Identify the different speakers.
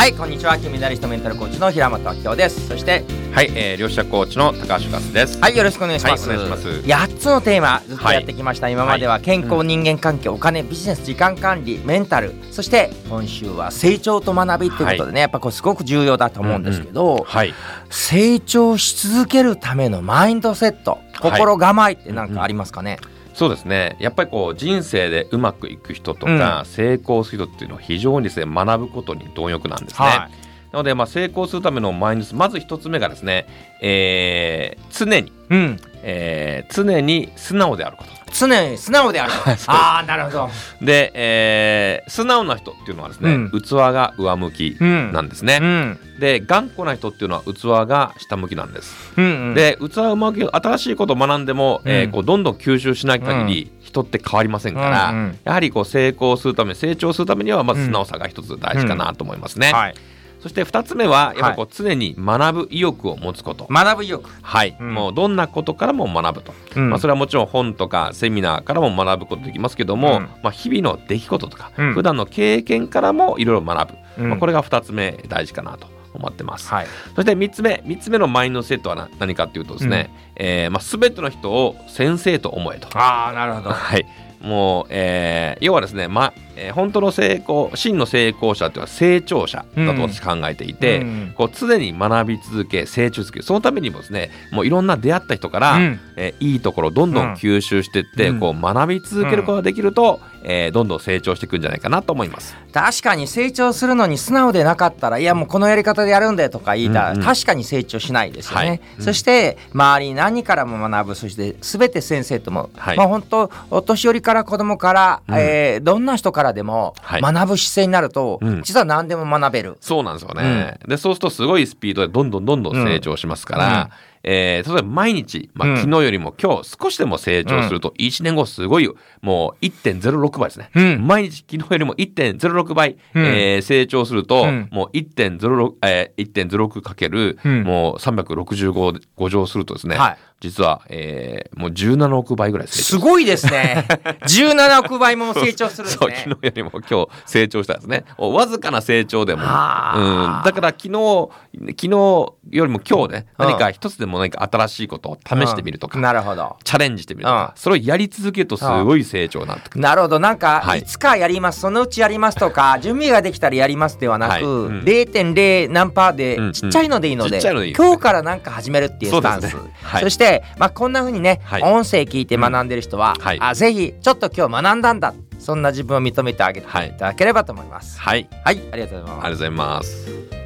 Speaker 1: はいこんにちは。金メダリストメンタルコーチの平本明夫です。そして
Speaker 2: はい、えー、両者コーチの高橋勝です。
Speaker 1: はいよろしくお願いします,、
Speaker 2: はいお願いします。
Speaker 1: 8つのテーマずっとやってきました、今までは健康、人間関係お金ビジネス時間管理メンタルそして今週は成長と学びということでね、やっぱこれすごく重要だと思うんですけど、
Speaker 2: はい、
Speaker 1: 成長し続けるためのマインドセット心構えって何かありますかね、
Speaker 2: そうですね。やっぱりこう人生でうまくいく人とか、成功する人っていうのは非常にですね学ぶことに貪欲なんですね。
Speaker 1: はい
Speaker 2: なのでまあ成功するためのマインドセットまず一つ目がですね、えー常に、
Speaker 1: うん
Speaker 2: えー常に素直であること。
Speaker 1: 常に素直である。ああなるほど。
Speaker 2: で、えー素直な人っていうのはですね、
Speaker 1: うん。
Speaker 2: 器が上向き
Speaker 1: うん。
Speaker 2: なんですね。
Speaker 1: うん。
Speaker 2: で頑固な人っていうのは器が下向きなんです。
Speaker 1: うんうん。
Speaker 2: で器をうまく新しいことを学んでも、えー
Speaker 1: うん
Speaker 2: こうどんどん吸収しない限り、人って変わりませんから、やはりこう成功するため成長するためにはまず素直さが一つ大事かなと思いますね。
Speaker 1: はい
Speaker 2: そして二つ目はやっぱりこう常に学ぶ意欲を持つこと。
Speaker 1: 学ぶ意欲。
Speaker 2: はい、
Speaker 1: うん。
Speaker 2: もうどんなことからも学ぶと、
Speaker 1: うん。
Speaker 2: まあ、それはもちろん本とかセミナーからも学ぶことできますけども、
Speaker 1: うん。
Speaker 2: まあ、日々の出来事とか、
Speaker 1: うん。
Speaker 2: 普段の経験からもいろいろ学ぶ、
Speaker 1: うん。
Speaker 2: まあ、これが2つ目大事かなと思ってます。
Speaker 1: はい。
Speaker 2: そして3つ目3つ目のマインドセットはな何かっていうとですね、えーまあ、全ての人を先生と思えと。
Speaker 1: ああなるほど。
Speaker 2: はいもう、えー要はですね、まえー本当の成功真の成功者っていうのは成長者だと私考えていて、
Speaker 1: うん。
Speaker 2: こう常に学び続け成長続けそのためにもですねもういろんな出会った人から、
Speaker 1: うん。
Speaker 2: えーいいところをどんどん吸収していって、
Speaker 1: うん。
Speaker 2: こう学び続けることができると、えーどんどん成長していくんじゃないかなと思います。
Speaker 1: 確かに成長するのに素直でなかったらいやもうこのやり方でやるんだよとか言いたら、
Speaker 2: うんうん。
Speaker 1: 確かに成長しないですよね、
Speaker 2: はい。うん。
Speaker 1: そして周りに何からも学ぶそして全て先生とも、
Speaker 2: はい。
Speaker 1: まあ本当お年寄りから子供から、
Speaker 2: うん。
Speaker 1: えーどんな人からでも
Speaker 2: はい。
Speaker 1: 学ぶ姿勢になると、
Speaker 2: うん。
Speaker 1: 実は何でも学べる、
Speaker 2: そうなんですよね。でそうするとすごいスピードでどんどんどんどん成長しますから、えー例えば毎日、まあ
Speaker 1: うん。
Speaker 2: 昨日よりも今日少しでも成長すると1年後すごいもう1.06倍ですね。
Speaker 1: うん。
Speaker 2: 毎日昨日よりも1.06倍、
Speaker 1: うん。
Speaker 2: えー成長すると、
Speaker 1: うん。
Speaker 2: もう1.06、えー、1.06かける、
Speaker 1: うん。
Speaker 2: もう365乗するとですね、
Speaker 1: はい。
Speaker 2: 実は、えーもう17億倍ぐらい
Speaker 1: すごいですね。17億倍も成長するんです
Speaker 2: そう
Speaker 1: ね
Speaker 2: 昨日よりも今日成長したんですね。おわずかな成長でも、うん、
Speaker 1: はあ
Speaker 2: だから昨日昨日よりも今日ね
Speaker 1: うん。
Speaker 2: 何か一つでも何か新しいことを試してみるとか、
Speaker 1: うん。なるほど。
Speaker 2: チャレンジしてみるとか、それをやり続けるとすごい成長になってく。る。
Speaker 1: なるほど。なんか、
Speaker 2: はい。
Speaker 1: い、つかやりますそのうちやりますとか 準備ができたらやりますではなく、
Speaker 2: はい。うん。
Speaker 1: 0.0何パーで
Speaker 2: うんうん。
Speaker 1: ちっちゃいのでいいので,、今日からなんか始めるっていうスタンス。そ,、
Speaker 2: ねはい。
Speaker 1: して、まあ、こんな風にね、
Speaker 2: はい。
Speaker 1: 音声聞いて学んでる人は、
Speaker 2: うん。はい。
Speaker 1: あぜひちょっと今日学んだんだそんな自分を認めてあげていただければと思います。
Speaker 2: はい、
Speaker 1: はい、ありがとうございます。
Speaker 2: ありがとうございます。